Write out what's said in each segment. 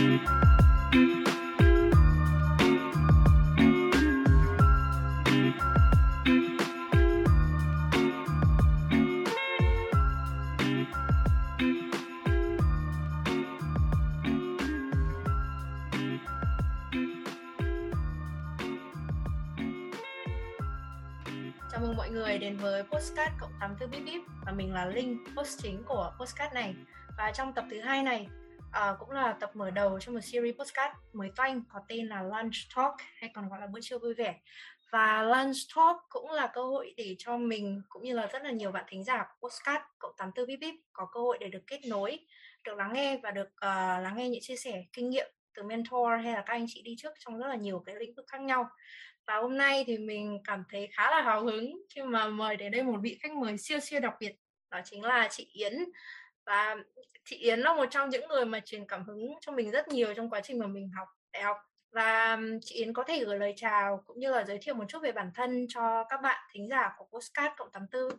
chào mừng mọi người đến với Postcard cộng 84 bip bip và mình là Linh, host chính của Postcard này. Và trong tập thứ hai này uh, cũng là tập mở đầu cho một series podcast mới toanh có tên là Lunch Talk hay còn gọi là bữa trưa vui vẻ. Và Lunch Talk cũng là cơ hội để cho mình cũng như là rất là nhiều bạn thính giả của cộng 84 bip bip có cơ hội để được kết nối, được lắng nghe và được uh, lắng nghe những chia sẻ kinh nghiệm từ mentor hay là các anh chị đi trước trong rất là nhiều cái lĩnh vực khác nhau và hôm nay thì mình cảm thấy khá là hào hứng khi mà mời đến đây một vị khách mời siêu siêu đặc biệt đó chính là chị Yến và chị Yến là một trong những người mà truyền cảm hứng cho mình rất nhiều trong quá trình mà mình học đại học và chị Yến có thể gửi lời chào cũng như là giới thiệu một chút về bản thân cho các bạn thính giả của Postcard cộng 84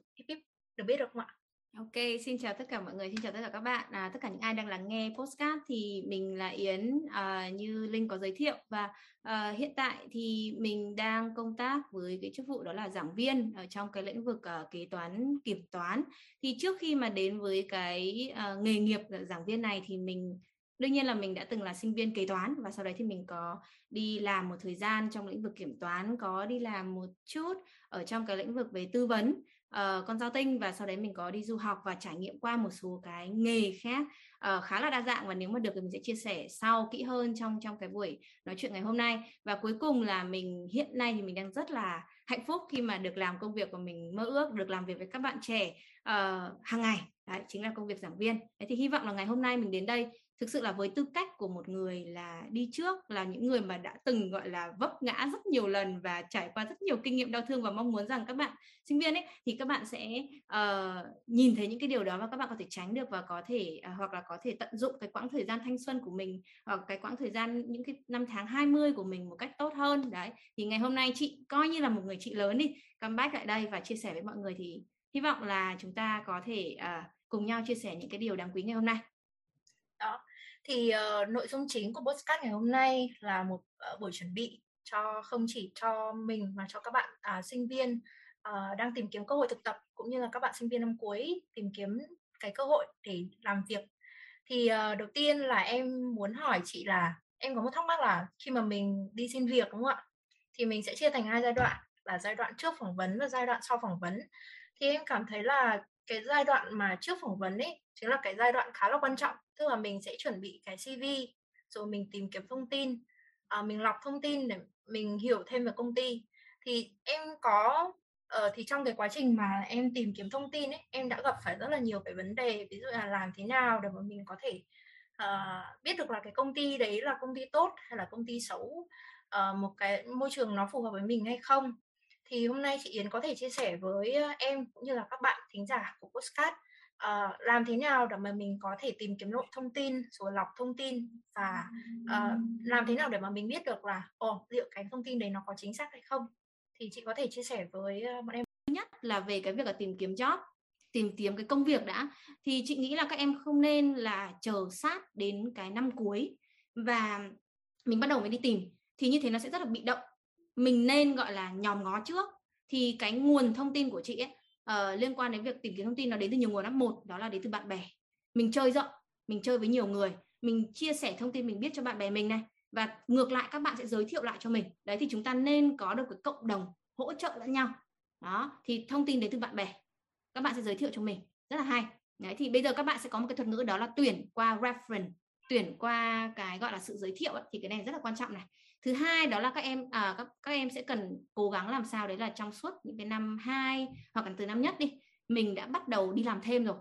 được biết được không ạ? Ok, xin chào tất cả mọi người, xin chào tất cả các bạn, à, tất cả những ai đang lắng nghe postcard thì mình là Yến à, như Linh có giới thiệu. Và à, hiện tại thì mình đang công tác với cái chức vụ đó là giảng viên ở trong cái lĩnh vực à, kế toán kiểm toán. Thì trước khi mà đến với cái à, nghề nghiệp giảng viên này thì mình đương nhiên là mình đã từng là sinh viên kế toán và sau đấy thì mình có đi làm một thời gian trong lĩnh vực kiểm toán, có đi làm một chút ở trong cái lĩnh vực về tư vấn uh, con giao tinh và sau đấy mình có đi du học và trải nghiệm qua một số cái nghề khác uh, khá là đa dạng. Và nếu mà được thì mình sẽ chia sẻ sau kỹ hơn trong trong cái buổi nói chuyện ngày hôm nay. Và cuối cùng là mình hiện nay thì mình đang rất là hạnh phúc khi mà được làm công việc của mình mơ ước được làm việc với các bạn trẻ uh, hàng ngày. Đấy chính là công việc giảng viên. Đấy thì hy vọng là ngày hôm nay mình đến đây thực sự là với tư cách của một người là đi trước là những người mà đã từng gọi là vấp ngã rất nhiều lần và trải qua rất nhiều kinh nghiệm đau thương và mong muốn rằng các bạn sinh viên ấy thì các bạn sẽ uh, nhìn thấy những cái điều đó và các bạn có thể tránh được và có thể uh, hoặc là có thể tận dụng cái quãng thời gian thanh xuân của mình hoặc cái quãng thời gian những cái năm tháng 20 của mình một cách tốt hơn. Đấy thì ngày hôm nay chị coi như là một người chị lớn đi. Comeback lại đây và chia sẻ với mọi người thì hy vọng là chúng ta có thể uh, cùng nhau chia sẻ những cái điều đáng quý ngày hôm nay. Đó thì uh, nội dung chính của podcast ngày hôm nay là một uh, buổi chuẩn bị cho không chỉ cho mình mà cho các bạn uh, sinh viên uh, đang tìm kiếm cơ hội thực tập cũng như là các bạn sinh viên năm cuối tìm kiếm cái cơ hội để làm việc. Thì uh, đầu tiên là em muốn hỏi chị là em có một thắc mắc là khi mà mình đi xin việc đúng không ạ? Thì mình sẽ chia thành hai giai đoạn là giai đoạn trước phỏng vấn và giai đoạn sau phỏng vấn. Thì em cảm thấy là cái giai đoạn mà trước phỏng vấn ấy chính là cái giai đoạn khá là quan trọng tức là mình sẽ chuẩn bị cái CV rồi mình tìm kiếm thông tin à, mình lọc thông tin để mình hiểu thêm về công ty. Thì em có uh, thì trong cái quá trình mà em tìm kiếm thông tin ấy em đã gặp phải rất là nhiều cái vấn đề ví dụ là làm thế nào để mà mình có thể uh, biết được là cái công ty đấy là công ty tốt hay là công ty xấu uh, một cái môi trường nó phù hợp với mình hay không. Thì hôm nay chị Yến có thể chia sẻ với em cũng như là các bạn thính giả của Postcard uh, làm thế nào để mà mình có thể tìm kiếm lộ thông tin rồi lọc thông tin và uh, làm thế nào để mà mình biết được là ồ oh, liệu cái thông tin đấy nó có chính xác hay không? Thì chị có thể chia sẻ với ờ, bọn em. Nhất là về cái việc là tìm kiếm job tìm kiếm cái công việc đã. Thì chị nghĩ là các em không nên là chờ sát đến cái năm cuối và mình bắt đầu mới đi tìm. Thì như thế nó sẽ rất là bị động. Mình nên gọi là nhòm ngó trước. Thì cái nguồn thông tin của chị ấy uh, liên quan đến việc tìm kiếm thông tin nó đến từ nhiều nguồn lắm. Một đó là đến từ bạn bè. Mình chơi rộng mình chơi với nhiều người mình chia sẻ thông tin mình biết cho bạn bè mình này. Và ngược lại các bạn sẽ giới thiệu lại cho mình. Đấy thì chúng ta nên có được cái cộng đồng hỗ trợ lẫn nhau. Đó thì thông tin đến từ bạn bè các bạn sẽ giới thiệu cho mình. Rất là hay. Đấy thì bây giờ các bạn sẽ có một cái thuật ngữ đó là tuyển qua reference tuyển qua cái gọi là sự giới thiệu ấy, thì cái này rất là quan trọng này thứ hai đó là các em à, các các em sẽ cần cố gắng làm sao đấy là trong suốt những cái năm hai hoặc là từ năm nhất đi mình đã bắt đầu đi làm thêm rồi.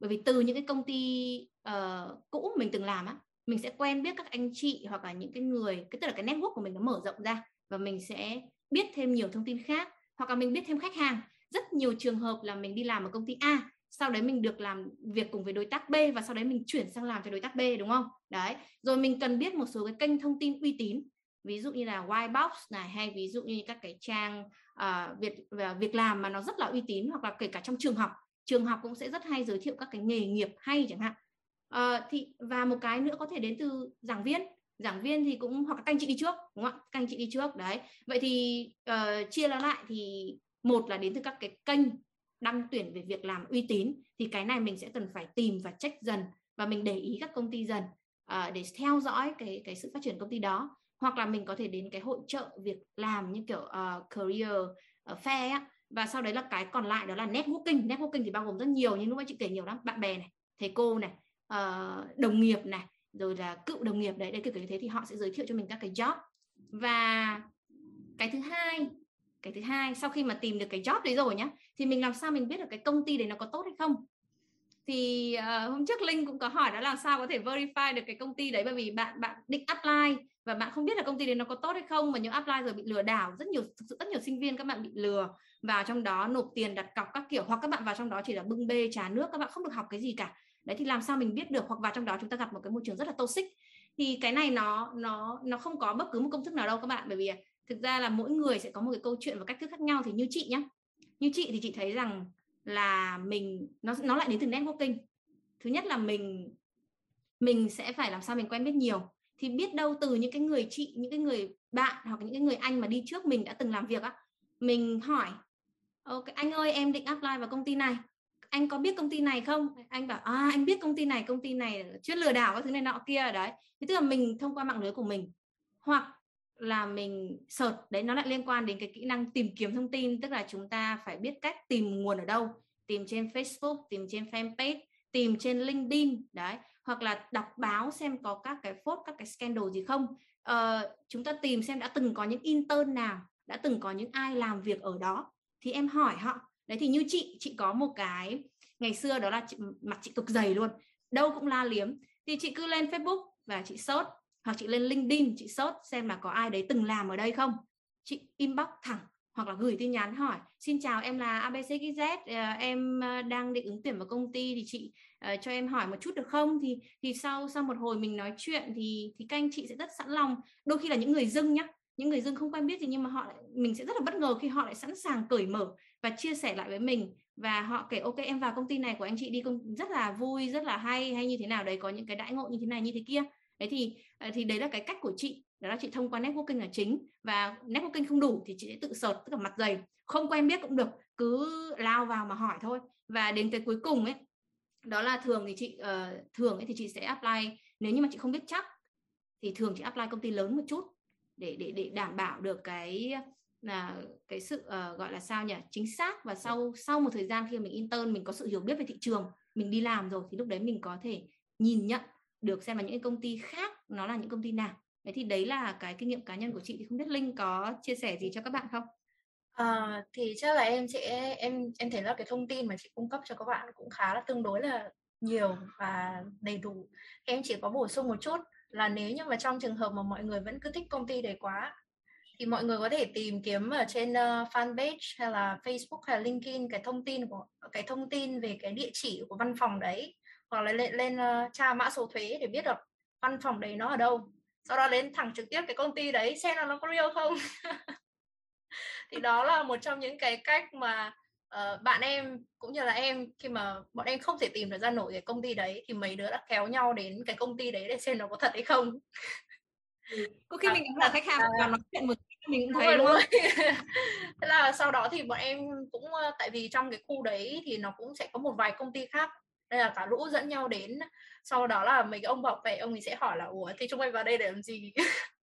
Bởi vì từ những cái công ty uh, cũ mình từng làm á mình sẽ quen biết các anh chị hoặc là những cái người cái tức là cái network của mình nó mở rộng ra và mình sẽ biết thêm nhiều thông tin khác hoặc là mình biết thêm khách hàng. Rất nhiều trường hợp là mình đi làm ở công ty A sau đấy mình được làm việc cùng với đối tác B và sau đấy mình chuyển sang làm cho đối tác B đúng không? Đấy rồi mình cần biết một số cái kênh thông tin uy tín ví dụ như là Whitebox này hay ví dụ như các cái trang ờ, uh, việc ờ, việc làm mà nó rất là uy tín hoặc là kể cả trong trường học trường học cũng sẽ rất hay giới thiệu các cái nghề nghiệp hay chẳng hạn. Uh, thì và một cái nữa có thể đến từ giảng viên. Giảng viên thì cũng hoặc các anh chị đi trước đúng không ạ? Các anh chị đi trước đấy. Vậy thì uh, chia nó lại thì một là đến từ các cái kênh đăng tuyển về việc làm uy tín thì cái này mình sẽ cần phải tìm và check dần và mình để ý các công ty dần uh, để theo dõi cái cái sự phát triển công ty đó hoặc là mình có thể đến cái hội trợ việc làm như kiểu uh, career uh, fair á. Và sau đấy là cái còn lại đó là networking. Networking thì bao gồm rất nhiều nhưng lúc nãy chị kể nhiều lắm. Bạn bè này thầy cô này uh, đồng nghiệp này rồi là cựu đồng nghiệp đấy. Đấy kiểu như thế thì họ sẽ giới thiệu cho mình các cái job. Và cái thứ hai cái thứ hai sau khi mà tìm được cái job đấy rồi nhá thì mình làm sao mình biết được cái công ty đấy nó có tốt hay không? Thì uh, hôm trước linh cũng có hỏi đó làm sao có thể verify được cái công ty đấy? Bởi vì bạn bạn định apply và bạn không biết là công ty đấy nó có tốt hay không, mà những apply rồi bị lừa đảo, rất nhiều, thực sự rất nhiều sinh viên các bạn bị lừa vào trong đó nộp tiền đặt cọc các kiểu, hoặc các bạn vào trong đó chỉ là bưng bê trà nước, các bạn không được học cái gì cả. Đấy, thì làm sao mình biết được? Hoặc vào trong đó chúng ta gặp một cái môi trường rất là toxic. Thì cái này nó nó nó không có bất cứ một công thức nào đâu các bạn, bởi vì thực ra là mỗi người sẽ có một cái câu chuyện và cách thức khác nhau. Thì như chị nhá, như chị thì chị thấy rằng là mình, nó nó lại đến từ networking. Thứ nhất là mình mình sẽ phải làm sao mình quen biết nhiều thì biết đâu từ những cái người chị, những cái người bạn hoặc những cái người anh mà đi trước mình đã từng làm việc á, mình hỏi ok anh ơi, em định apply vào công ty này, anh có biết công ty này không? Anh bảo à anh biết công ty này, công ty này chuyên lừa đảo các thứ này nọ kia đấy. Thế tức là mình thông qua mạng lưới của mình, hoặc là mình search, đấy, nó lại liên quan đến cái kỹ năng tìm kiếm thông tin, tức là chúng ta phải biết cách tìm nguồn ở đâu, tìm trên Facebook, tìm trên fanpage tìm trên LinkedIn đấy hoặc là đọc báo xem có các cái phốt các cái scandal gì không. Uh, chúng ta tìm xem đã từng có những intern nào đã từng có những ai làm việc ở đó. Thì em hỏi họ. Đấy thì như chị chị có một cái ngày xưa đó là chị, mặt chị cực dày luôn đâu cũng la liếm. Thì chị cứ lên Facebook và chị search hoặc chị lên LinkedIn chị search xem là có ai đấy từng làm ở đây không. Chị inbox thẳng hoặc là gửi tin nhắn hỏi xin chào em là ABCGZ ờ, em ờ, đang định ứng tuyển vào công ty thì chị uh, cho em hỏi một chút được không? Thì thì sau sau một hồi mình nói chuyện thì thì các anh chị sẽ rất sẵn lòng. Đôi khi là những người dưng nhá những người dưng không quen biết gì nhưng mà họ lại, mình sẽ rất là bất ngờ khi họ lại sẵn sàng cởi mở và chia sẻ lại với mình và họ kể ok em vào công ty này của anh chị đi công rất là vui rất là hay hay như thế nào đấy có những cái đãi ngộ như thế này như thế kia. Đấy thì thì đấy là cái cách của chị đó là chị thông qua networking là chính. Và networking không đủ thì chị sẽ tự sợt tức là mặt dày. Không quen biết cũng được cứ lao vào mà hỏi thôi. Và đến cái cuối cùng ấy đó là thường thì chị uh, thường ấy thì chị sẽ apply nếu như mà chị không biết chắc thì thường chị apply công ty lớn một chút để để để đảm bảo được cái là cái sự uh, gọi là sao nhỉ? Chính xác và sau sau một thời gian khi mình intern mình có sự hiểu biết về thị trường mình đi làm rồi thì lúc đấy mình có thể nhìn nhận được xem là những công ty khác nó là những công ty nào đấy thì đấy là cái kinh nghiệm cá nhân của chị. Thì không biết linh có chia sẻ gì cho các bạn không? À, thì chắc là em sẽ em em thấy là cái thông tin mà chị cung cấp cho các bạn cũng khá là tương đối là nhiều và đầy đủ. Em chỉ có bổ sung một chút là nếu như mà trong trường hợp mà mọi người vẫn cứ thích công ty đấy quá thì mọi người có thể tìm kiếm ở trên uh, fanpage hay là Facebook hay là LinkedIn cái thông tin của cái thông tin về cái địa chỉ của văn phòng đấy. Hoặc là lên lên uh, tra mã số thuế để biết được văn phòng đấy nó ở đâu sau đó đến thẳng trực tiếp cái công ty đấy xem là nó có real không? Thì đó là một trong những cái cách mà uh, bạn em cũng như là em khi mà bọn em không thể tìm được ra nổi cái công ty đấy thì mấy đứa đã kéo nhau đến cái công ty đấy để xem nó có thật hay không. Ừ, có khi à, mình là khách hàng à, và nói chuyện một mình cũng thấy đúng, đúng thế là sau đó thì bọn em cũng tại vì trong cái khu đấy thì nó cũng sẽ có một vài công ty khác đây là cả lũ dẫn nhau đến. Sau đó là mấy cái ông bảo vệ ông ấy sẽ hỏi là ủa thì chúng mày vào đây để làm gì?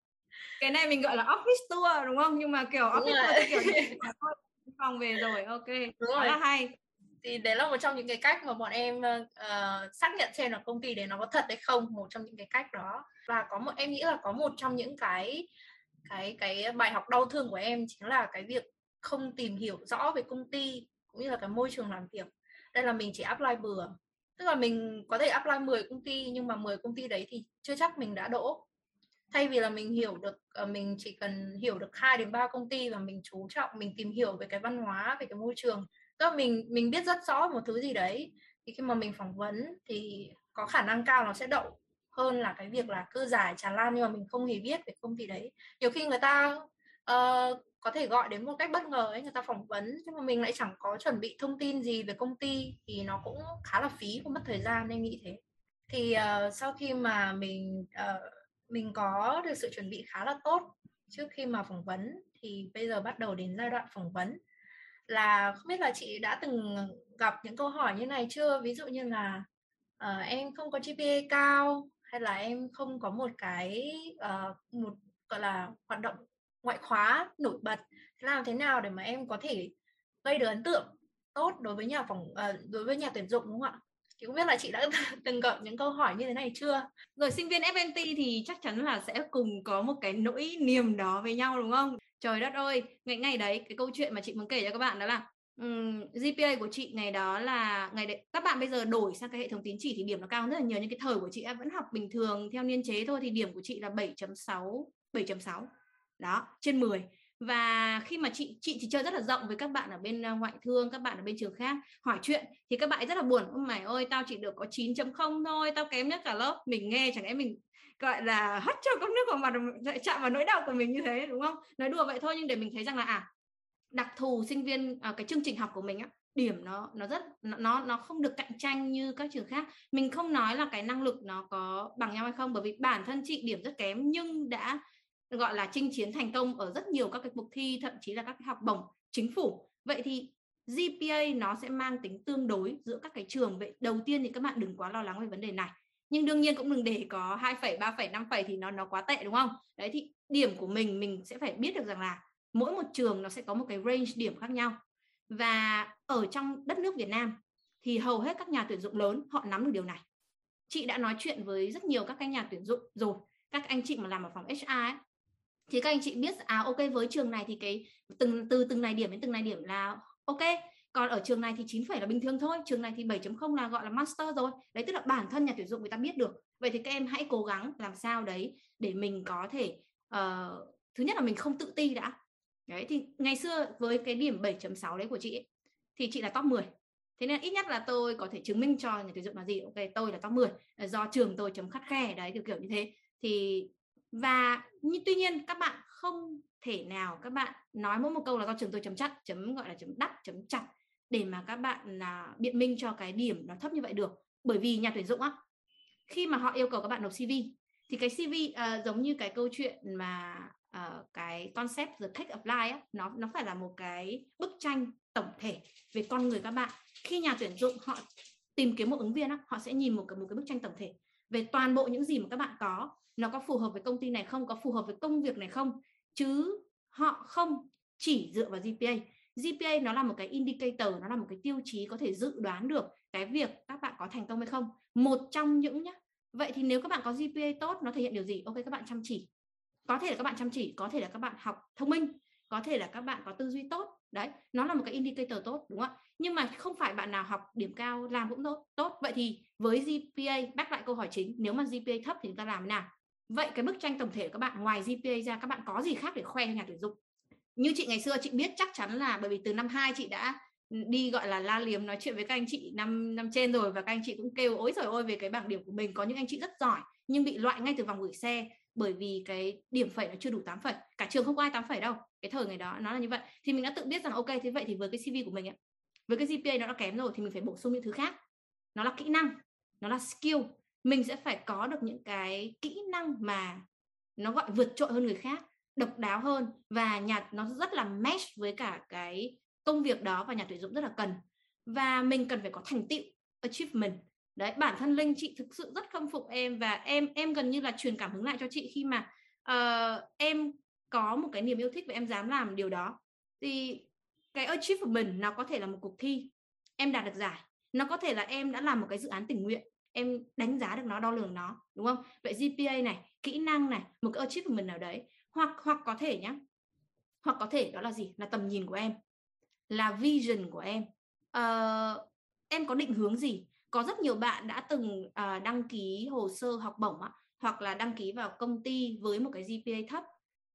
Cái này mình gọi là office tour đúng không? Nhưng mà kiểu đúng office rồi. tour kiểu phòng về rồi. Ok đúng rồi. là hay. Thì đấy là một trong những cái cách mà bọn em uh, xác nhận xem là công ty đấy nó có thật hay không một trong những cái cách đó. Và có một em nghĩ là có một trong những cái cái cái bài học đau thương của em chính là cái việc không tìm hiểu rõ về công ty cũng như là cái môi trường làm việc. Đây là mình chỉ apply bừa tức là mình có thể apply 10 công ty, nhưng mà 10 công ty đấy thì chưa chắc mình đã đỗ. Thay vì là mình hiểu được ờ, mình chỉ cần hiểu được hai đến ba công ty và mình chú trọng, mình tìm hiểu về cái văn hóa, về cái môi trường, tức là mình mình biết rất rõ một thứ gì đấy, thì khi mà mình phỏng vấn thì có khả năng cao nó sẽ đậu hơn là cái việc là cứ giải tràn lan, nhưng mà mình không hề biết về công ty đấy. Nhiều khi người ta uh, có thể gọi đến một cách bất ngờ ấy người ta phỏng vấn nhưng mà mình lại chẳng có chuẩn bị thông tin gì về công ty thì nó cũng khá là phí và mất thời gian nên nghĩ thế. Thì uh, sau khi mà mình uh, mình có được sự chuẩn bị khá là tốt trước khi mà phỏng vấn thì bây giờ bắt đầu đến giai đoạn phỏng vấn. Là không biết là chị đã từng gặp những câu hỏi như này chưa? Ví dụ như là uh, em không có GPA cao hay là em không có một cái uh, một gọi là hoạt động ngoại khóa nổi bật làm thế nào để mà em có thể gây được ấn tượng tốt đối với nhà phòng uh, đối với nhà tuyển dụng đúng không ạ? Thì không biết là chị đã từng gặp những câu hỏi như thế này chưa? Rồi sinh viên FNT thì chắc chắn là sẽ cùng có một cái nỗi niềm đó với nhau đúng không? Trời đất ơi ngày ngày đấy cái câu chuyện mà chị muốn kể cho các bạn đó là um, GPA của chị ngày đó là ngày đấy các bạn bây giờ đổi sang cái hệ thống tín chỉ thì điểm nó cao hơn rất là nhiều nhưng cái thời của chị vẫn học bình thường theo niên chế thôi thì điểm của chị là 7.6 7.6 đó trên 10 và khi mà chị chị thì chơi rất là rộng với các bạn ở bên ờ, ngoại thương các bạn ở bên trường khác hỏi chuyện thì các bạn rất là buồn. Ôi mày ơi tao chỉ được có 9.0 thôi tao kém nhất cả lớp. Mình nghe chẳng lẽ mình gọi là hất cho cốc nước vào mặt chạm vào nỗi đau của mình như thế đúng không? Nói đùa vậy thôi nhưng để mình thấy rằng là à đặc thù sinh viên à, cái chương trình học của mình á điểm nó nó rất nó nó không được cạnh tranh như các trường khác. Mình không nói là cái năng lực nó có bằng nhau hay không bởi vì bản thân chị điểm rất kém nhưng đã gọi là chinh chiến thành công ở rất nhiều các cái cuộc thi thậm chí là các cái học bổng chính phủ. Vậy thì GPA nó sẽ mang tính tương đối giữa các cái trường. Vậy đầu tiên thì các bạn đừng quá lo lắng về vấn đề này. Nhưng đương nhiên cũng đừng để có 2 phẩy 3 phẩy 5 phẩy thì nó nó quá tệ đúng không? Đấy thì điểm của mình mình sẽ phải biết được rằng là mỗi một trường nó sẽ có một cái range điểm khác nhau. Và ở trong đất nước Việt Nam thì hầu hết các nhà tuyển dụng lớn họ nắm được điều này. Chị đã nói chuyện với rất nhiều các cái nhà tuyển dụng rồi. Các anh chị mà làm ở phòng HR ấy, thì các anh chị biết à ok với trường này thì cái từng từ từng này điểm đến từng này điểm là ok. Còn ở trường này thì 9 phẩy là bình thường thôi trường này thì 7.0 là gọi là master rồi. Đấy tức là bản thân nhà tuyển dụng người ta biết được. Vậy thì các em hãy cố gắng làm sao đấy để mình có thể uh, thứ nhất là mình không tự ti đã. Đấy thì ngày xưa với cái điểm 7.6 đấy của chị ấy, thì chị là top 10 thế nên ít nhất là tôi có thể chứng minh cho nhà tuyển dụng là gì? Ok tôi là top 10 do trường tôi chấm khắt khe đấy kiểu kiểu như thế. Thì và như, tuy nhiên các bạn không thể nào các bạn nói mỗi một câu là do trường tôi chấm chặt chấm gọi là chấm đắt chấm chặt để mà các bạn là biện minh cho cái điểm nó thấp như vậy được. Bởi vì nhà tuyển dụng á khi mà họ yêu cầu các bạn nộp CV thì cái CV uh, ờ, giống như cái câu chuyện mà uh, cái concept the take apply á, nó nó phải là một cái bức tranh tổng thể về con người các bạn. Khi nhà tuyển dụng họ tìm kiếm một ứng viên á, họ sẽ nhìn một cái một cái bức tranh tổng thể về toàn bộ những gì mà các bạn có nó có phù hợp với công ty này không? Có phù hợp với công việc này không? Chứ họ không chỉ dựa vào GPA GPA nó là một cái indicator, nó là một cái tiêu chí có thể dự đoán được cái việc các bạn có thành công hay không. Một trong những nhá. Vậy thì nếu các bạn có GPA tốt, nó thể hiện điều gì? Ok, các bạn chăm chỉ. Có thể là các bạn chăm chỉ, có thể là các bạn học thông minh, có thể là các bạn có tư duy tốt. Đấy, nó là một cái indicator tốt, đúng không ạ? Nhưng mà không phải bạn nào học điểm cao làm cũng tốt. Tốt, vậy thì với GPA bác lại câu hỏi chính, nếu mà GPA thấp thì chúng ta làm thế nào? Vậy cái bức tranh tổng thể của các bạn ngoài GPA ra các bạn có gì khác để khoe nhà tuyển dụng? Như chị ngày xưa chị biết chắc chắn là bởi vì từ năm 2 chị đã đi gọi là la liếm nói chuyện với các anh chị năm năm trên rồi và các anh chị cũng kêu ối rồi ôi về cái bảng điểm của mình. Có những anh chị rất giỏi nhưng bị loại ngay từ vòng gửi xe bởi vì cái điểm phẩy nó chưa đủ 8 phẩy. Cả trường không có ai 8 phẩy đâu cái thời ngày đó nó là như vậy. Thì mình đã tự biết rằng ok thế vậy thì với cái CV của mình ấy, với cái GPA nó đã kém rồi thì mình phải bổ sung những thứ khác. Nó là kỹ năng nó là skill mình sẽ phải có được những cái kỹ năng mà nó gọi vượt trội hơn người khác độc đáo hơn và nhà nó rất là match với cả cái công việc đó và nhà tuyển dụng rất là cần. Và mình cần phải có thành tựu achievement. Đấy bản thân linh chị thực sự rất khâm phục em và em em gần như là truyền cảm hứng lại cho chị khi mà uh, em có một cái niềm yêu thích và em dám làm điều đó. Thì cái achievement nó có thể là một cuộc thi em đạt được giải. Nó có thể là em đã làm một cái dự án tình nguyện em đánh giá được nó đo lường nó đúng không? Vậy GPA này kỹ năng này một cái achievement nào đấy hoặc hoặc có thể nhá hoặc có thể đó là gì? Là tầm nhìn của em là vision của em. Uh, em có định hướng gì? Có rất nhiều bạn đã từng uh, đăng ký hồ sơ học bổng á, hoặc là đăng ký vào công ty với một cái GPA thấp.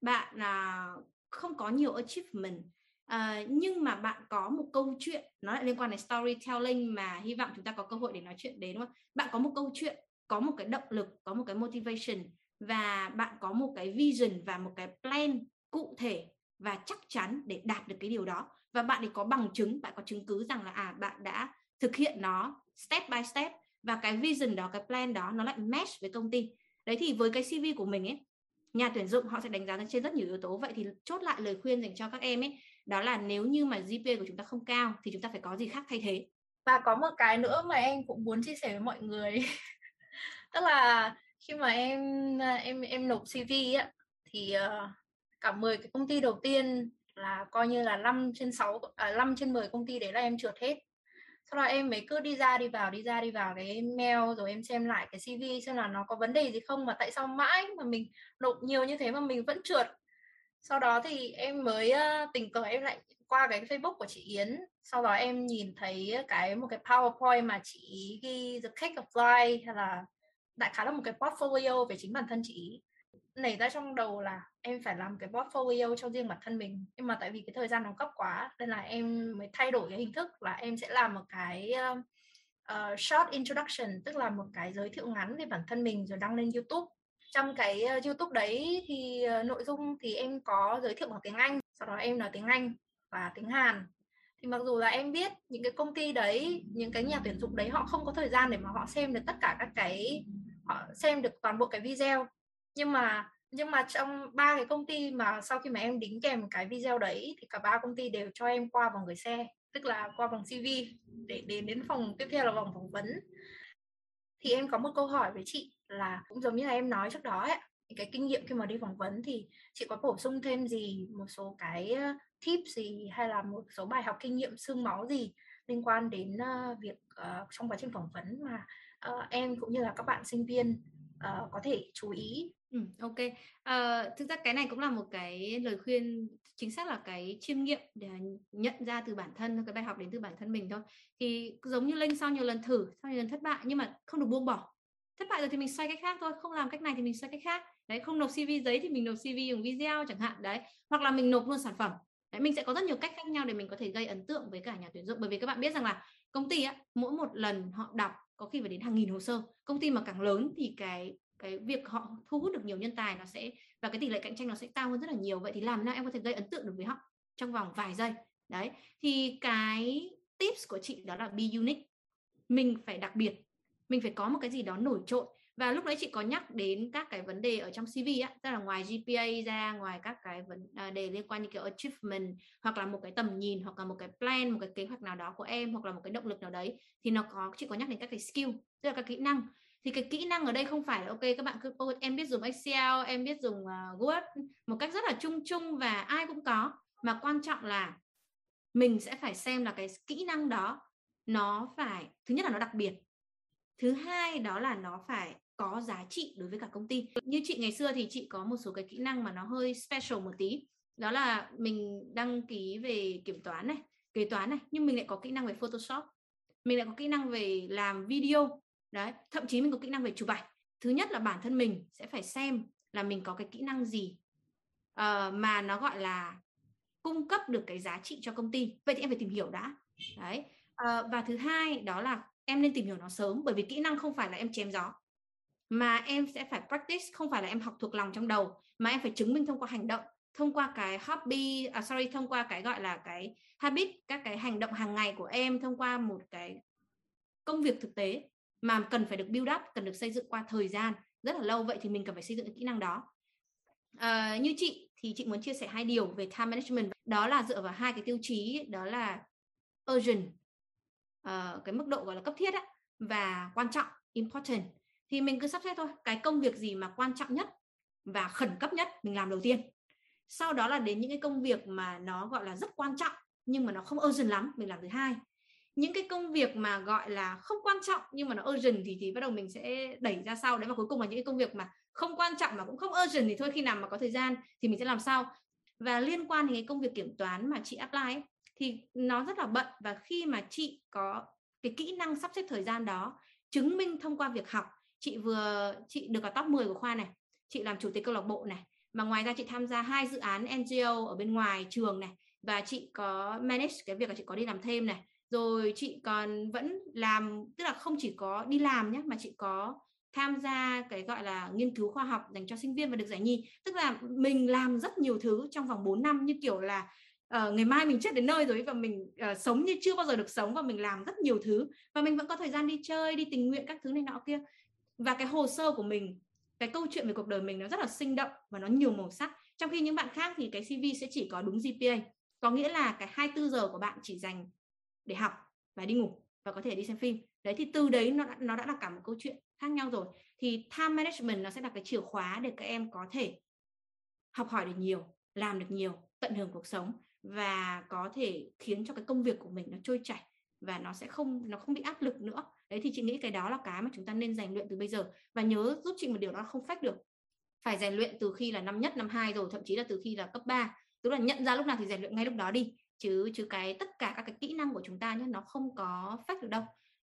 Bạn là uh, không có nhiều achievement À, nhưng mà bạn có một câu chuyện nó lại liên quan đến storytelling mà hy vọng chúng ta có cơ hội để nói chuyện đến đúng không? Bạn có một câu chuyện, có một cái động lực, có một cái motivation và bạn có một cái vision và một cái plan cụ thể và chắc chắn để đạt được cái điều đó và bạn thì có bằng chứng, bạn có chứng cứ rằng là à bạn đã thực hiện nó step by step và cái vision đó cái plan đó nó lại match với công ty đấy thì với cái CV của mình ấy nhà tuyển dụng họ sẽ đánh giá trên rất nhiều yếu tố vậy thì chốt lại lời khuyên dành cho các em ấy đó là nếu như mà GPA của chúng ta không cao thì chúng ta phải có gì khác thay thế. Và có một cái nữa mà em cũng muốn chia sẻ với mọi người. Tức là khi mà em em em nộp CV á thì ờ, cả 10 cái công ty đầu tiên là coi như là 5 trên 6 à, 5 trên 10 công ty đấy là em trượt hết. Sau đó em mới cứ đi ra đi vào đi ra đi vào cái mail rồi em xem lại cái CV xem là nó có vấn đề gì không mà tại sao mãi mà mình nộp nhiều như thế mà mình vẫn trượt sau đó thì em mới tình cờ em lại qua cái Facebook của chị Yến. Sau đó em nhìn thấy cái một cái PowerPoint mà chị ghi the cake of life hay là đại khái là một cái portfolio về chính bản thân chị nảy ra trong đầu là em phải làm cái portfolio cho riêng bản thân mình. Nhưng mà tại vì cái thời gian nó cấp quá nên là em mới thay đổi cái hình thức là em sẽ làm một cái uh, short introduction tức là một cái giới thiệu ngắn về bản thân mình rồi đăng lên YouTube trong cái ờ, YouTube đấy thì ờ, nội dung thì em có giới thiệu bằng tiếng Anh, sau đó em nói tiếng Anh và tiếng Hàn. Thì mặc dù là em biết những cái công ty đấy, những cái nhà tuyển dụng đấy họ không có thời gian để mà họ xem được tất cả các cái, họ xem được toàn bộ cái video. Nhưng mà nhưng mà trong ba cái công ty mà sau khi mà em đính kèm cái video đấy thì cả ba công ty đều cho em qua vòng gửi xe, tức là qua vòng CV để đến đến phòng, tiếp theo là vòng phỏng vấn. Thì em có một câu hỏi với chị là cũng giống như là em nói trước đó ấy, cái kinh nghiệm khi mà đi phỏng vấn thì chị có bổ sung thêm gì một số cái tip gì hay là một số bài học kinh nghiệm xương máu gì liên quan đến việc uh, trong quá trình phỏng vấn mà uh, em cũng như là các bạn sinh viên uh, có thể chú ý Ừ, ok. uh, thực ra cái này cũng là một cái lời khuyên chính xác là cái chiêm nghiệm để nhận ra từ bản thân cái bài học đến từ bản thân mình thôi. Thì giống như Linh sau nhiều lần thử, sau nhiều lần thất bại nhưng mà không được buông bỏ. Thất bại rồi thì mình xoay cách khác thôi, không làm cách này thì mình xoay cách khác. Đấy, không nộp CV giấy thì mình nộp CV dùng video chẳng hạn đấy, hoặc là mình nộp luôn sản phẩm. Đấy, mình sẽ có rất nhiều cách khác nhau để mình có thể gây ấn tượng với cả nhà tuyển dụng bởi vì các bạn biết rằng là công ty á, mỗi một lần họ đọc có khi phải đến hàng nghìn hồ sơ. Công ty mà càng lớn thì cái cái việc họ thu hút được nhiều nhân tài nó sẽ và cái tỷ lệ cạnh tranh nó sẽ cao hơn rất là nhiều vậy thì làm nào em có thể gây ấn tượng được với họ trong vòng vài giây đấy thì cái tips của chị đó là be unique mình phải đặc biệt mình phải có một cái gì đó nổi trội. Và lúc đấy chị có nhắc đến các cái vấn đề ở trong CV á tức là ngoài GPA ra ngoài các cái vấn à, đề liên quan như kiểu achievement hoặc là một cái tầm nhìn hoặc là một cái plan một cái kế hoạch nào đó của em hoặc là một cái động lực nào đấy thì nó có chị có nhắc đến các cái skill tức là các kỹ năng. Thì cái kỹ năng ở đây không phải là ok các bạn cứ oh, em biết dùng Excel em biết dùng uh, Word một cách rất là chung chung và ai cũng có. Mà quan trọng là mình sẽ phải xem là cái kỹ năng đó nó phải thứ nhất là nó đặc biệt thứ hai đó là nó phải có giá trị đối với cả công ty. Như chị ngày xưa thì chị có một số cái kỹ năng mà nó hơi special một tí. Đó là mình đăng ký về kiểm toán này kế toán này nhưng mình lại có kỹ năng về Photoshop. Mình lại có kỹ năng về làm video. Đấy thậm chí mình có kỹ năng về chụp ảnh. Thứ nhất là bản thân mình sẽ phải xem là mình có cái kỹ năng gì uh, mà nó gọi là cung cấp được cái giá trị cho công ty. Vậy thì em phải tìm hiểu đã. Đấy uh, và thứ hai đó là em nên tìm hiểu nó sớm bởi vì kỹ năng không phải là em chém gió. Mà em sẽ phải practice không phải là em học thuộc lòng trong đầu mà em phải chứng minh thông qua hành động thông qua cái hobby à, sorry thông qua cái gọi là cái habit các cái hành động hàng ngày của em thông qua một cái công việc thực tế mà cần phải được build up cần được xây dựng qua thời gian rất là lâu. Vậy thì mình cần phải xây dựng cái kỹ năng đó. À, như chị thì chị muốn chia sẻ hai điều về time management. Đó là dựa vào hai cái tiêu chí đó là urgent uh, cái mức độ gọi là cấp thiết á, và quan trọng important. Thì mình cứ sắp xếp thôi cái công việc gì mà quan trọng nhất và khẩn cấp nhất mình làm đầu tiên. Sau đó là đến những cái công việc mà nó gọi là rất quan trọng nhưng mà nó không urgent lắm mình làm thứ hai. Những cái công việc mà gọi là không quan trọng nhưng mà nó urgent thì thì bắt đầu mình sẽ đẩy ra sau. Đấy và cuối cùng là những cái công việc mà không quan trọng mà cũng không urgent thì thôi khi nào mà có thời gian thì mình sẽ làm sau. Và liên quan đến cái công việc kiểm toán mà chị apply ấy, thì nó rất là bận và khi mà chị có cái kỹ năng sắp xếp thời gian đó chứng minh thông qua việc học, chị vừa, chị được ở top 10 của khoa này, chị làm chủ tịch câu lạc bộ này, mà ngoài ra chị tham gia hai dự án NGO ở bên ngoài trường này và chị có manage cái việc là chị có đi làm thêm này. Rồi chị còn vẫn làm, tức là không chỉ có đi làm nhé mà chị có tham gia cái gọi là nghiên cứu khoa học dành cho sinh viên và được giải nhì. Tức là mình làm rất nhiều thứ trong vòng 4 năm, như kiểu là uh, ngày mai mình chết đến nơi rồi và mình uh, sống như chưa bao giờ được sống và mình làm rất nhiều thứ và mình vẫn có thời gian đi chơi đi tình nguyện các thứ này nọ kia. Và cái hồ sơ của mình cái câu chuyện về cuộc đời mình nó rất là sinh động và nó nhiều màu sắc. Trong khi những bạn khác thì cái CV sẽ chỉ có đúng GPA có nghĩa là cái 24 giờ của bạn chỉ dành để học và đi ngủ và có thể đi xem phim. Đấy thì từ đấy nó đã, nó đã là cả một câu chuyện khác nhau rồi. Thì time management nó sẽ là cái chìa khóa để các em có thể học hỏi được nhiều làm được nhiều tận hưởng cuộc sống và có thể khiến cho cái công việc của mình nó trôi chảy và nó sẽ không, nó không bị áp lực nữa. Đấy, thì chị nghĩ cái đó là cái mà chúng ta nên rèn luyện từ bây giờ. Và nhớ giúp chị một điều đó không phách được. Phải rèn luyện từ khi là năm nhất, năm hai rồi, thậm chí là từ khi là cấp 3 tức là nhận ra lúc nào thì rèn luyện ngay lúc đó đi. Chứ chứ cái tất cả các cái kỹ năng của chúng ta nhé nó không có phách được đâu.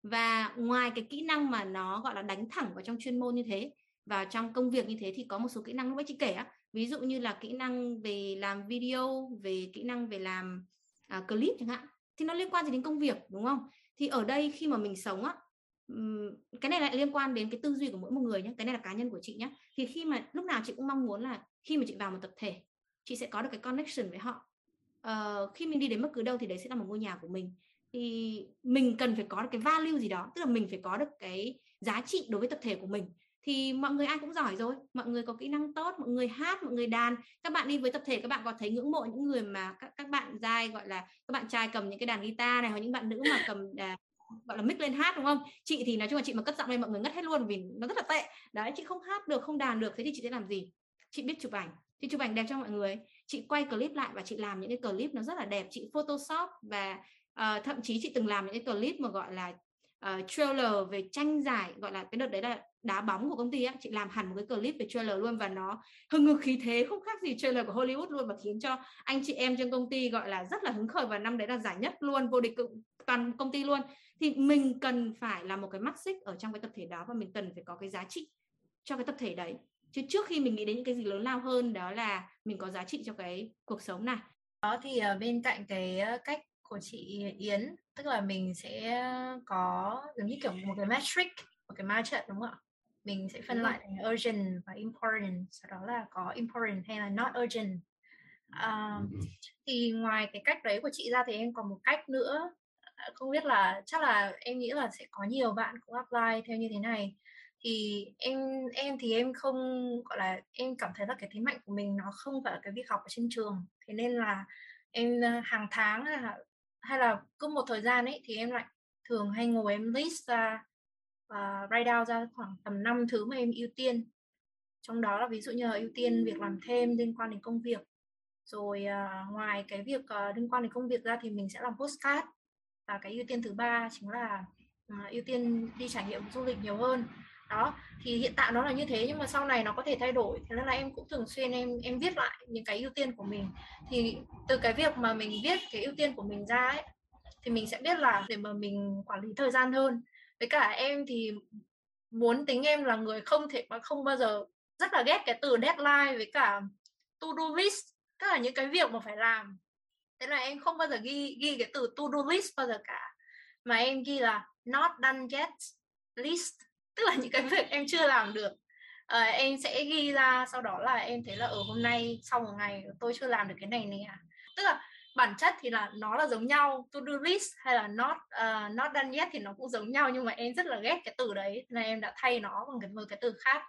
Và ngoài cái kỹ năng mà nó gọi là đánh thẳng vào trong chuyên môn như thế và trong công việc như thế thì có một số kỹ năng lúc ấy chị kể á ví dụ như là kỹ năng về làm video về kỹ năng về làm à, clip chẳng hạn thì nó liên quan gì đến công việc đúng không? Thì ở đây khi mà mình sống á cái này lại liên quan đến cái tư duy của mỗi một người nhé cái này là cá nhân của chị nhé thì khi mà lúc nào chị cũng mong muốn là khi mà chị vào một tập thể chị sẽ có được cái connection với họ. Uh, khi mình đi đến bất cứ đâu thì đấy sẽ là một ngôi nhà của mình. Thì mình cần phải có được cái value gì đó tức là mình phải có được cái giá trị đối với tập thể của mình thì mọi người ai cũng giỏi rồi mọi người có kỹ năng tốt mọi người hát mọi người đàn. Các bạn đi với tập thể các bạn có thấy ngưỡng mộ những người mà các các bạn trai gọi là các bạn trai cầm những cái đàn guitar này hoặc những bạn nữ mà cầm à, gọi là mic lên hát đúng không? Chị thì nói chung là chị mà cất giọng lên mọi người ngất hết luôn vì nó rất là tệ. Đấy chị không hát được không đàn được thế thì chị sẽ làm gì? Chị biết chụp ảnh. Chị chụp ảnh đẹp cho mọi người. Chị quay clip lại và chị làm những cái clip nó rất là đẹp. Chị photoshop và uh, thậm chí chị từng làm những cái clip mà gọi là uh, trailer về tranh giải gọi là cái đợt đấy là đá bóng của công ty á chị làm hẳn một cái clip về trailer luôn và nó hưng ngực khí thế không khác gì trailer của Hollywood luôn và khiến cho anh chị em trong công ty gọi là rất là hứng khởi và năm đấy là giải nhất luôn vô địch toàn công ty luôn. Thì mình cần phải là một cái mắt xích ở trong cái tập thể đó và mình cần phải có cái giá trị cho cái tập thể đấy. Chứ trước khi mình nghĩ đến những cái gì lớn lao hơn đó là mình có giá trị cho cái cuộc sống này. Đó thì ờ, bên cạnh cái cách của chị Yến tức là mình sẽ có giống như kiểu một cái metric một cái matrix đúng không ạ? Mình sẽ phân loại thành urgent và important. Sau đó là có important hay là not urgent. Uh, thì ngoài cái cách đấy của chị ra thì em còn một cách nữa. Không biết là chắc là em nghĩ là sẽ có nhiều bạn cũng apply theo như thế này. Thì em em thì em không gọi là em cảm thấy là cái thế mạnh của mình nó không phải là cái việc học ở trên trường. Thế nên là em hàng tháng hay là cứ một thời gian ấy thì em lại thường hay ngồi em list ra và write down ra khoảng tầm 5 thứ mà em ưu tiên. Trong đó là ví dụ như là ưu tiên việc làm thêm liên quan đến công việc rồi uh, ngoài cái việc uh, liên quan đến công việc ra thì mình sẽ làm postcard. Và cái ưu tiên thứ ba chính là uh, ưu tiên đi trải nghiệm du lịch nhiều hơn đó, thì hiện tại nó là như thế, nhưng mà sau này nó có thể thay đổi. Thế nên là em cũng thường xuyên em em viết lại những cái ưu tiên của mình. Thì từ cái việc mà mình viết cái ưu tiên của mình ra ấy, thì mình sẽ biết là để mà mình quản lý thời gian hơn. Với cả em thì muốn tính em là người không thể mà không bao giờ, rất là ghét cái từ deadline với cả to do list, tức là những cái việc mà phải làm. Thế là em không bao giờ ghi ghi cái từ to do list bao giờ cả. Mà em ghi là not done yet, list tức là những cái việc em chưa làm được. À, em sẽ ghi ra sau đó là em thấy là ở hôm nay sau một ngày tôi chưa làm được cái này nè. Tức là bản chất thì là nó là giống nhau to do list hay là not uh, not done yet thì nó cũng giống nhau nhưng mà em rất là ghét cái từ đấy nên em đã thay nó bằng cái một cái từ khác.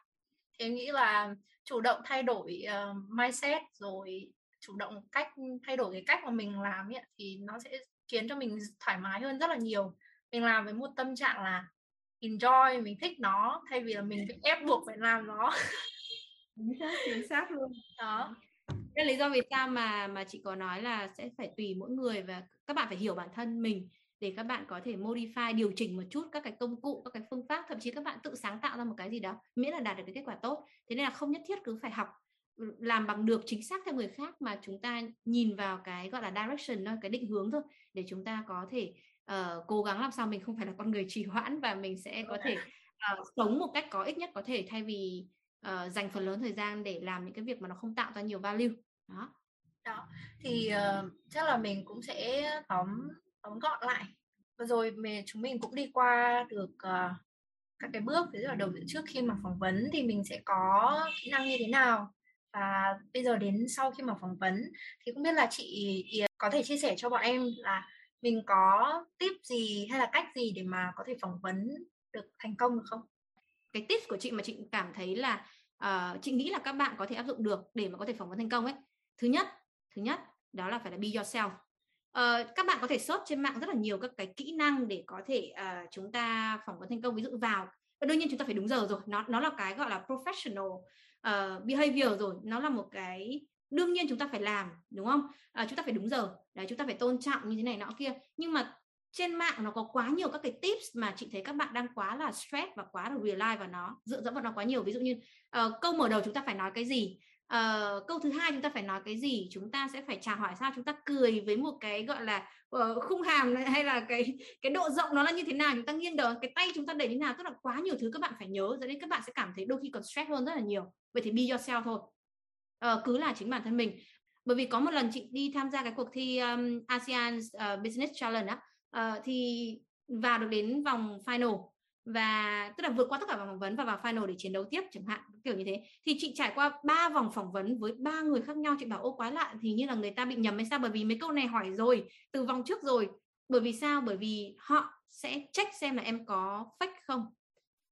Thì em nghĩ là chủ động thay đổi uh, mindset rồi chủ động cách thay đổi cái cách mà mình làm ấy, thì nó sẽ khiến cho mình thoải mái hơn rất là nhiều. Mình làm với một tâm trạng là enjoy mình thích nó thay vì là mình bị ép buộc phải làm nó. Chính xác chính xác luôn. Đó. Đây là lý do vì sao mà mà chị có nói là sẽ phải tùy mỗi người và các bạn phải hiểu bản thân mình để các bạn có thể modify điều chỉnh một chút các cái công cụ các cái phương pháp thậm chí các bạn tự sáng tạo ra một cái gì đó miễn là đạt được cái kết quả tốt. Thế nên là không nhất thiết cứ phải học ừ, làm bằng được chính xác theo người khác mà chúng ta nhìn vào cái gọi là direction thôi cái định hướng thôi để chúng ta có thể uh, cố gắng làm sao mình không phải là con người trì hoãn và mình sẽ có thể uh, sống một cách có ích nhất có thể thay vì uh, dành phần lớn thời gian để làm những cái việc mà nó không tạo ra nhiều value. Đó. Đó thì uh, chắc là mình cũng sẽ tóm tóm gọn lại. Vừa rồi mình chúng mình cũng đi qua được uh, các cái bước ví dụ là đầu trước khi mà phỏng vấn thì mình sẽ có kỹ năng như thế nào. Và bây giờ đến sau khi mà phỏng vấn thì không biết là chị có thể chia sẻ cho bọn em là mình có tip gì hay là cách gì để mà có thể phỏng vấn được thành công được không? Cái tip của chị mà chị cảm thấy là uh, chị nghĩ là các bạn có thể áp dụng được để mà có thể phỏng vấn thành công ấy. Thứ nhất, thứ nhất đó là phải là be yourself. Uh, các bạn có thể search trên mạng rất là nhiều các cái kỹ năng để có thể uh, chúng ta phỏng vấn thành công ví dụ vào đương nhiên chúng ta phải đúng giờ rồi nó nó là cái gọi là professional uh, behavior rồi nó là một cái đương nhiên chúng ta phải làm đúng không? À, chúng ta phải đúng giờ. Đấy chúng ta phải tôn trọng như thế này nọ kia. Nhưng mà trên mạng nó có quá nhiều các cái tips mà chị thấy các bạn đang quá là stress và quá là rely vào nó dựa dẫm vào nó quá nhiều. Ví dụ như uh, câu mở đầu chúng ta phải nói cái gì? Uh, câu thứ hai chúng ta phải nói cái gì? Chúng ta sẽ phải chào hỏi sao chúng ta cười với một cái gọi là uh, khung hàm hay là cái cái độ rộng nó là như thế nào? Chúng ta nghiêng đầu cái tay chúng ta để như nào? Tức là quá nhiều thứ các bạn phải nhớ dẫn đến các bạn sẽ cảm thấy đôi khi còn stress hơn rất là nhiều. Vậy thì be yourself thôi uh, cứ là chính bản thân mình. Bởi vì có một lần chị đi tham gia cái cuộc thi um, ASEAN uh, Business Challenge á uh, thì vào được đến vòng final và tức là vượt qua tất cả vòng phỏng vấn và vào final để chiến đấu tiếp chẳng hạn kiểu như thế. Thì chị trải qua ba vòng phỏng vấn với ba người khác nhau chị bảo ô quá lạ thì như là người ta bị nhầm hay sao? Bởi vì mấy câu này hỏi rồi từ vòng trước rồi. Bởi vì sao? Bởi vì họ sẽ check xem là em có fake không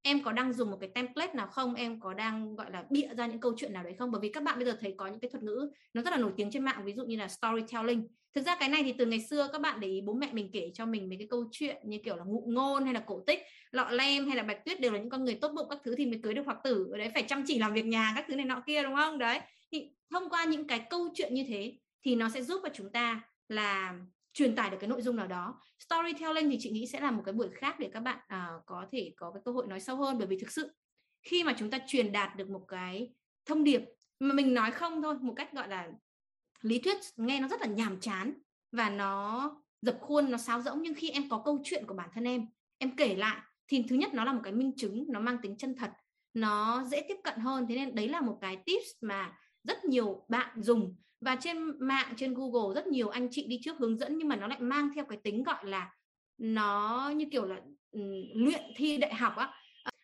em có đang dùng một cái template nào không? Em có đang, gọi là, bịa ra những câu chuyện nào đấy không? Bởi vì các bạn bây giờ thấy có những cái thuật ngữ nó rất là nổi tiếng trên mạng, ví dụ như là storytelling. Thực ra cái này thì từ ngày xưa các bạn để ý bố mẹ mình kể cho mình mấy cái câu chuyện như kiểu là ngụ ngôn hay là cổ tích, lọ lem hay là bạch tuyết đều là những con người tốt bụng các thứ thì mới cưới được hoặc tử. Ở đấy phải chăm chỉ làm việc nhà các thứ này nọ kia, đúng không? Đấy. Thì thông qua những cái câu chuyện như thế thì nó sẽ giúp cho chúng ta là truyền tải được cái nội dung nào đó. Storytelling thì chị nghĩ sẽ là một cái buổi khác để các bạn à, có thể có cái cơ hội nói sâu hơn. Bởi vì thực sự khi mà chúng ta truyền đạt được một cái thông điệp mà mình nói không thôi một cách gọi là lý thuyết nghe nó rất là nhàm chán và nó dập khuôn nó sáo rỗng nhưng khi em có câu chuyện của bản thân em em kể lại thì thứ nhất nó là một cái minh chứng nó mang tính chân thật nó dễ tiếp cận hơn. Thế nên đấy là một cái tips mà rất nhiều bạn dùng và trên mạng trên Google rất nhiều anh chị đi trước hướng dẫn nhưng mà nó lại mang theo cái tính gọi là nó như kiểu là um, luyện thi đại học á.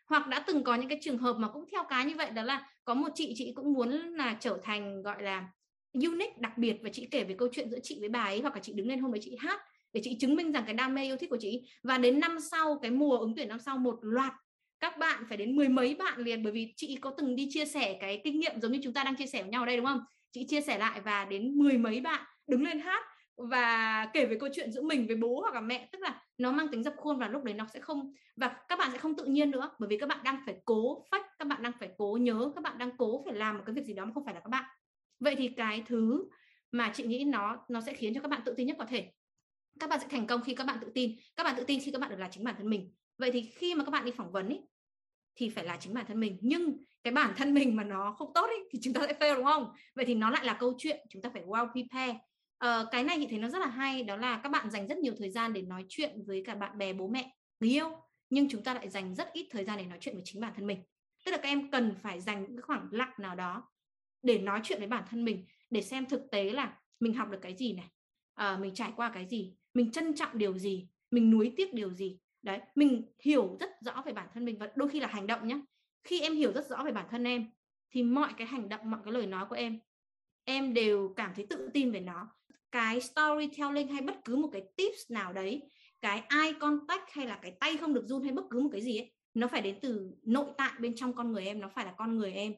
Hoặc đã từng có những cái trường hợp mà cũng theo cái như vậy đó là có một chị chị cũng muốn là trở thành gọi là unique đặc biệt và chị kể về câu chuyện giữa chị với bà ấy hoặc là chị đứng lên hôm ấy chị hát để chị chứng minh rằng cái đam mê yêu thích của chị. Và đến năm sau cái mùa ứng tuyển năm sau một loạt các bạn phải đến mười mấy bạn liền bởi vì chị có từng đi chia sẻ cái kinh nghiệm giống như chúng ta đang chia sẻ với nhau ở đây đúng không? Chị chia sẻ lại và đến mười mấy bạn đứng lên hát và kể về câu chuyện giữa mình với bố hoặc là mẹ tức là nó mang tính dập khuôn và lúc đấy nó sẽ không và các bạn sẽ không tự nhiên nữa bởi vì các bạn đang phải cố phách các bạn đang phải cố nhớ các bạn đang cố phải làm một cái việc gì đó mà không phải là các bạn. Vậy thì cái thứ mà chị nghĩ nó nó sẽ khiến cho các bạn tự tin nhất có thể. Các bạn sẽ thành công khi các bạn tự tin các bạn tự tin khi các bạn được là chính bản thân mình. Vậy thì khi mà các bạn đi phỏng vấn ý, thì phải là chính bản thân mình. Nhưng cái bản thân mình mà nó không tốt ấy, thì chúng ta sẽ fail đúng không? Vậy thì nó lại là câu chuyện chúng ta phải well prepare. Ờ, cái này thì thấy nó rất là hay đó là các bạn dành rất nhiều thời gian để nói chuyện với cả bạn bè bố mẹ người yêu nhưng chúng ta lại dành rất ít thời gian để nói chuyện với chính bản thân mình. Tức là các em cần phải dành những khoảng lặng nào đó để nói chuyện với bản thân mình để xem thực tế là mình học được cái gì này à, mình trải qua cái gì mình trân trọng điều gì mình nuối tiếc điều gì đấy mình hiểu rất rõ về bản thân mình và đôi khi là hành động nhé khi em hiểu rất rõ về bản thân em thì mọi cái hành động mọi cái lời nói của em em đều cảm thấy tự tin về nó. Cái storytelling hay bất cứ một cái tips nào đấy cái eye contact hay là cái tay không được run hay bất cứ một cái gì ấy nó phải đến từ nội tại bên trong con người em nó phải là con người em.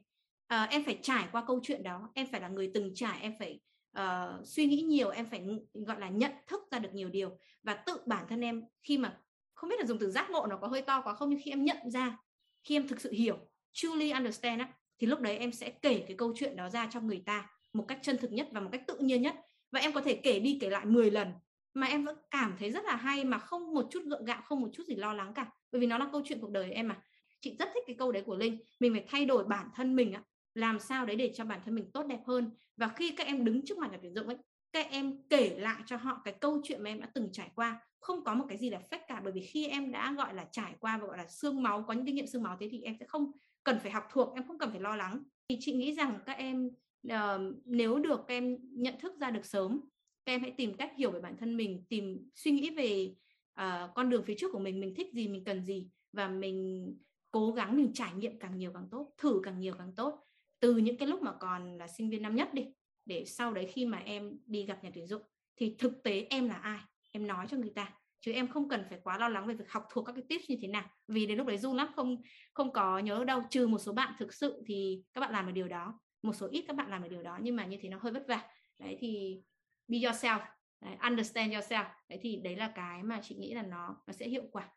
À, em phải trải qua câu chuyện đó em phải là người từng trải em phải uh, suy nghĩ nhiều em phải gọi là nhận thức ra được nhiều điều. Và tự bản thân em khi mà không biết là dùng từ giác ngộ nó có hơi to quá không nhưng khi em nhận ra khi em thực sự hiểu truly understand á, thì lúc đấy em sẽ kể cái câu chuyện đó ra cho người ta một cách chân thực nhất và một cách tự nhiên nhất. Và em có thể kể đi kể lại 10 lần. Mà em vẫn cảm thấy rất là hay mà không một chút gượng gạo không một chút gì lo lắng cả. Bởi vì nó là câu chuyện cuộc đời em mà. Chị rất thích cái câu đấy của linh. Mình phải thay đổi bản thân mình á làm sao đấy để cho bản thân mình tốt đẹp hơn. Và khi các em đứng trước mặt nhà tuyển dụng ấy các em kể lại cho họ cái câu chuyện mà em đã từng trải qua. Không có một cái gì là fake cả bởi vì khi em đã gọi là trải qua và gọi là xương máu có những kinh nghiệm xương máu thế thì em sẽ không cần phải học thuộc em không cần phải lo lắng. Thì chị nghĩ rằng các em uh, nếu được các em nhận thức ra được sớm các em hãy tìm cách hiểu về bản thân mình tìm suy nghĩ về uh, con đường phía trước của mình mình thích gì mình cần gì và mình cố gắng mình trải nghiệm càng nhiều càng tốt thử càng nhiều càng tốt. Từ những cái lúc mà còn là sinh viên năm nhất đi để sau đấy khi mà em đi gặp nhà tuyển dụng thì thực tế em là ai? Em nói cho người ta chứ em không cần phải quá lo lắng về việc học thuộc các cái tips như thế nào vì đến lúc đấy run lắm không không có nhớ đâu trừ một số bạn thực sự thì các bạn làm được điều đó một số ít các bạn làm được điều đó nhưng mà như thế nó hơi vất vả. Đấy thì be yourself đấy, understand yourself. Đấy thì đấy là cái mà chị nghĩ là nó nó sẽ hiệu quả.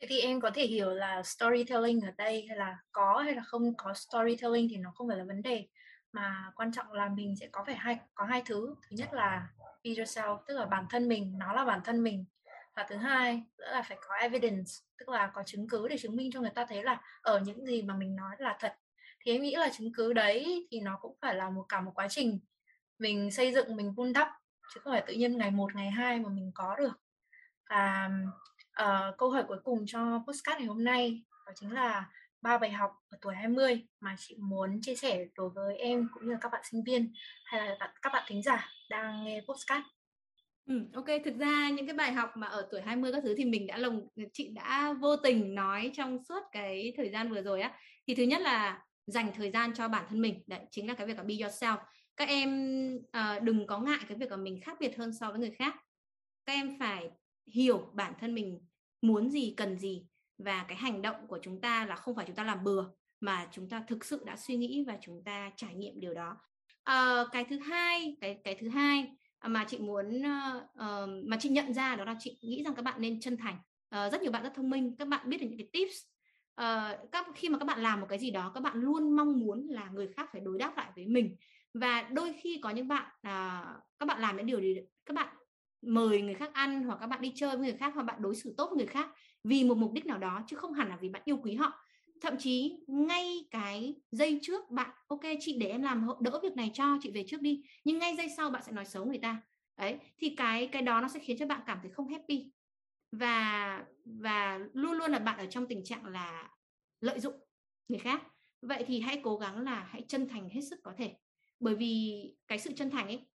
Thế thì em có thể hiểu là storytelling ở đây hay là có hay là không có storytelling thì nó không phải là vấn đề mà quan trọng là mình sẽ có phải hai có hai thứ. Thứ nhất là be yourself tức là bản thân mình nó là bản thân mình. Và thứ hai nữa là phải có evidence tức là có chứng cứ để chứng minh cho người ta thấy là ở những gì mà mình nói là thật. Thì em nghĩ là chứng cứ đấy thì nó cũng phải là một cả một quá trình. Mình xây dựng mình vun đắp chứ không phải tự nhiên ngày một ngày hai mà mình có được. Và uh, câu hỏi cuối cùng cho postcard ngày hôm nay đó chính là ba bài học ở tuổi 20 mà chị muốn chia sẻ đối với em cũng như là các bạn sinh viên hay là các bạn thính giả đang nghe podcast. Ừ, ok, thực ra những cái bài học mà ở tuổi 20 các thứ thì mình đã lồng chị đã vô tình nói trong suốt cái thời gian vừa rồi á. Thì thứ nhất là dành thời gian cho bản thân mình, đấy chính là cái việc là be yourself. Các em uh, đừng có ngại cái việc là mình khác biệt hơn so với người khác. Các em phải hiểu bản thân mình muốn gì, cần gì và cái hành động của chúng ta là không phải chúng ta làm bừa mà chúng ta thực sự đã suy nghĩ và chúng ta trải nghiệm điều đó. à, cái thứ hai, cái cái thứ hai mà chị muốn uh, mà chị nhận ra đó là chị nghĩ rằng các bạn nên chân thành. Uh, rất nhiều bạn rất thông minh các bạn biết được những cái tips. Uh, các khi mà các bạn làm một cái gì đó các bạn luôn mong muốn là người khác phải đối đáp lại với mình. Và đôi khi có những bạn uh, các bạn làm những điều gì các bạn mời người khác ăn hoặc các bạn đi chơi với người khác hoặc bạn đối xử tốt với người khác vì một mục đích nào đó, chứ không hẳn là vì bạn yêu quý họ. Thậm chí ngay cái giây trước bạn, ok, chị để em làm đỡ việc này cho chị về trước đi. Nhưng ngay giây sau bạn sẽ nói xấu người ta. Đấy, thì cái cái đó nó sẽ khiến cho bạn cảm thấy không happy. Và và luôn luôn là bạn ở trong tình trạng là lợi dụng người khác. Vậy thì hãy cố gắng là hãy chân thành hết sức có thể. Bởi vì cái sự chân thành ấy,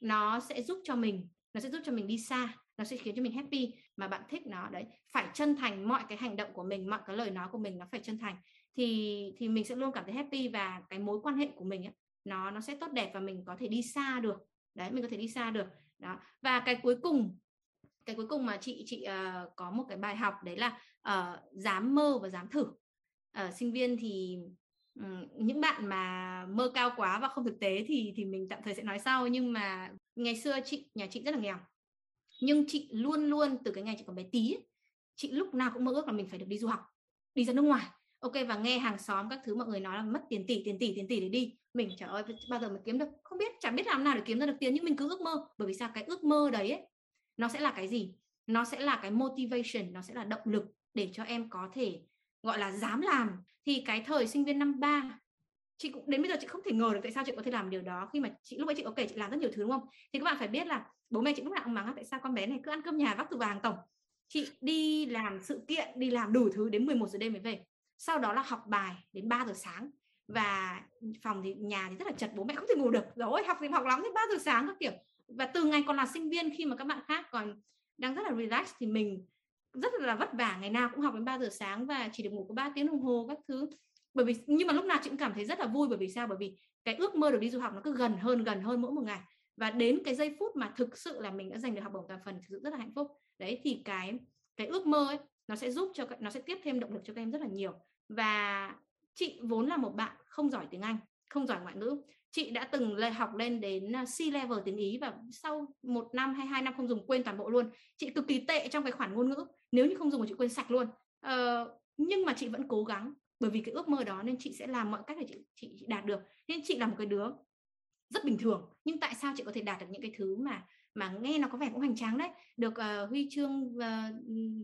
nó sẽ giúp cho mình, nó sẽ giúp cho mình đi xa nó sẽ khiến cho mình happy. Mà bạn thích nó đấy phải chân thành mọi cái hành động của mình mọi cái lời nói của mình nó phải chân thành. Thì thì mình sẽ luôn cảm thấy happy và cái mối quan hệ của mình ấy, nó nó sẽ tốt đẹp và mình có thể đi xa được. Đấy mình có thể đi xa được. Đó. Và cái cuối cùng cái cuối cùng mà chị chị uh, có một cái bài học đấy là uh, dám mơ và dám thử. Uh, sinh viên thì um, những bạn mà mơ cao quá và không thực tế thì thì mình tạm thời sẽ nói sau. Nhưng mà ngày xưa chị nhà chị rất là nghèo nhưng chị luôn luôn từ cái ngày chị còn bé tí chị lúc nào cũng mơ ước là mình phải được đi du học đi ra nước ngoài. Ok và nghe hàng xóm các thứ mọi người nói là mất tiền tỷ tiền tỷ tiền tỷ để đi. Mình trời ơi bao giờ mới kiếm được? Không biết chẳng biết làm nào để kiếm ra được tiền nhưng mình cứ ước mơ. Bởi vì sao? Cái ước mơ đấy ấy, nó sẽ là cái gì? Nó sẽ là cái motivation nó sẽ là động lực để cho em có thể gọi là dám làm. Thì cái thời sinh viên năm ba chị cũng, đến bây giờ chị không thể ngờ được tại sao chị có thể làm điều đó. Khi mà chị, lúc ấy chị ok chị làm rất nhiều thứ, đúng không? Thì các bạn phải biết là bố mẹ chị lúc nào cũng mắng tại sao con bé này cứ ăn cơm nhà vác từ vàng tổng. Chị đi làm sự kiện, đi làm đủ thứ đến 11 giờ đêm mới về. Sau đó là học bài đến 3 giờ sáng. Và phòng thì, nhà thì rất là chật, bố mẹ không thể ngủ được. Rồi, học thì học lắm đến 3 giờ sáng các kiểu. Và từ ngày còn là sinh viên, khi mà các bạn khác còn đang rất là relax thì mình rất là vất vả. Ngày nào cũng học đến 3 giờ sáng và chỉ được ngủ có 3 tiếng đồng hồ các thứ bởi vì nhưng mà lúc nào chị cũng cảm thấy rất là vui bởi vì sao? Bởi vì cái ước mơ được đi du học nó cứ gần hơn gần hơn mỗi một ngày. Và đến cái giây phút mà thực sự là mình đã giành được học bổng toàn phần thực sự rất là hạnh phúc. Đấy thì cái cái ước mơ ấy nó sẽ giúp cho nó sẽ tiếp thêm động lực cho các em rất là nhiều. Và chị vốn là một bạn không giỏi tiếng Anh không giỏi ngoại ngữ. Chị đã từng học lên đến à, C level tiếng Ý và sau một năm hay hai năm không dùng quên toàn bộ luôn. Chị cực kỳ tệ trong cái khoản ngôn ngữ. Nếu như không dùng thì chị quên sạch luôn. Ờ, nhưng mà chị vẫn cố gắng bởi vì cái ước mơ đó nên chị sẽ làm mọi cách để chị, chị, chị đạt được. Nên chị là một cái đứa rất bình thường. Nhưng tại sao chị có thể đạt được những cái thứ mà mà nghe nó có vẻ cũng hoành tráng đấy? Được uh, huy chương uh,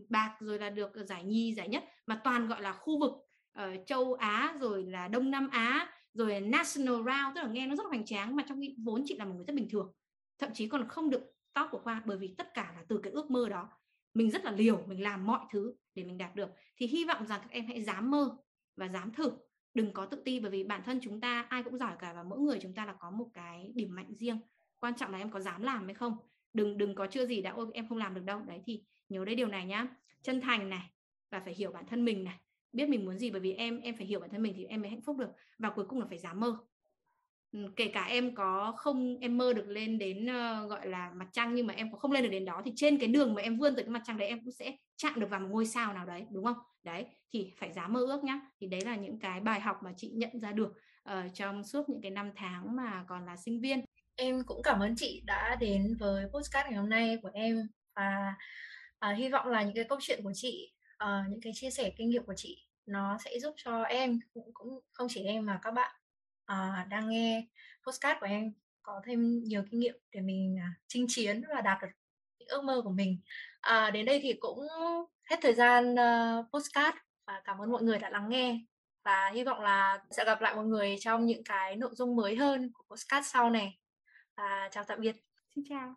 bạc rồi là được giải nhì giải nhất mà toàn gọi là khu vực uh, châu Á rồi là Đông Nam Á rồi national round tức là nghe nó rất hoành tráng mà trong khi vốn chị là một người rất bình thường. Thậm chí còn không được top của khoa bởi vì tất cả là từ cái ước mơ đó. Mình rất là liều mình làm mọi thứ để mình đạt được. Thì hy vọng rằng các em hãy dám mơ và dám thử. Đừng có tự ti, bởi vì bản thân chúng ta ai cũng giỏi cả và mỗi người chúng ta là có một cái điểm mạnh riêng. Quan trọng là em có dám làm hay không. Đừng đừng có chưa gì đã, ôi, em không làm được đâu. Đấy, thì nhớ đấy điều này nhá. Chân thành này và phải hiểu bản thân mình này. Biết mình muốn gì, bởi vì em em phải hiểu bản thân mình thì em mới hạnh phúc được. Và cuối cùng là phải dám mơ. Ừ, kể cả em có không em mơ được lên đến uh, gọi là mặt trăng nhưng mà em có không lên được đến đó thì trên cái đường mà em vươn tới cái mặt trăng đấy em cũng sẽ chạm được vào một ngôi sao nào đấy đúng không? Đấy thì phải dám mơ ước nhá. Thì đấy là những cái bài học mà chị nhận ra được uh, trong suốt những cái năm tháng mà còn là sinh viên. Em cũng cảm ơn chị đã đến với postcard ngày hôm nay của em và uh, hy vọng là những cái câu chuyện của chị uh, những cái chia sẻ kinh nghiệm của chị nó sẽ giúp cho em cũng cũng không chỉ em mà các bạn. Ờ, đang nghe postcard của em có thêm nhiều kinh nghiệm để mình uh, chinh chiến và đạt được những ước mơ của mình. À, đến đây thì cũng hết thời gian ờ, uh, postcard và cảm ơn mọi người đã lắng nghe. Và hy vọng là sẽ gặp lại mọi người trong những cái nội dung mới hơn của postcard sau này. Và chào tạm biệt. Xin chào.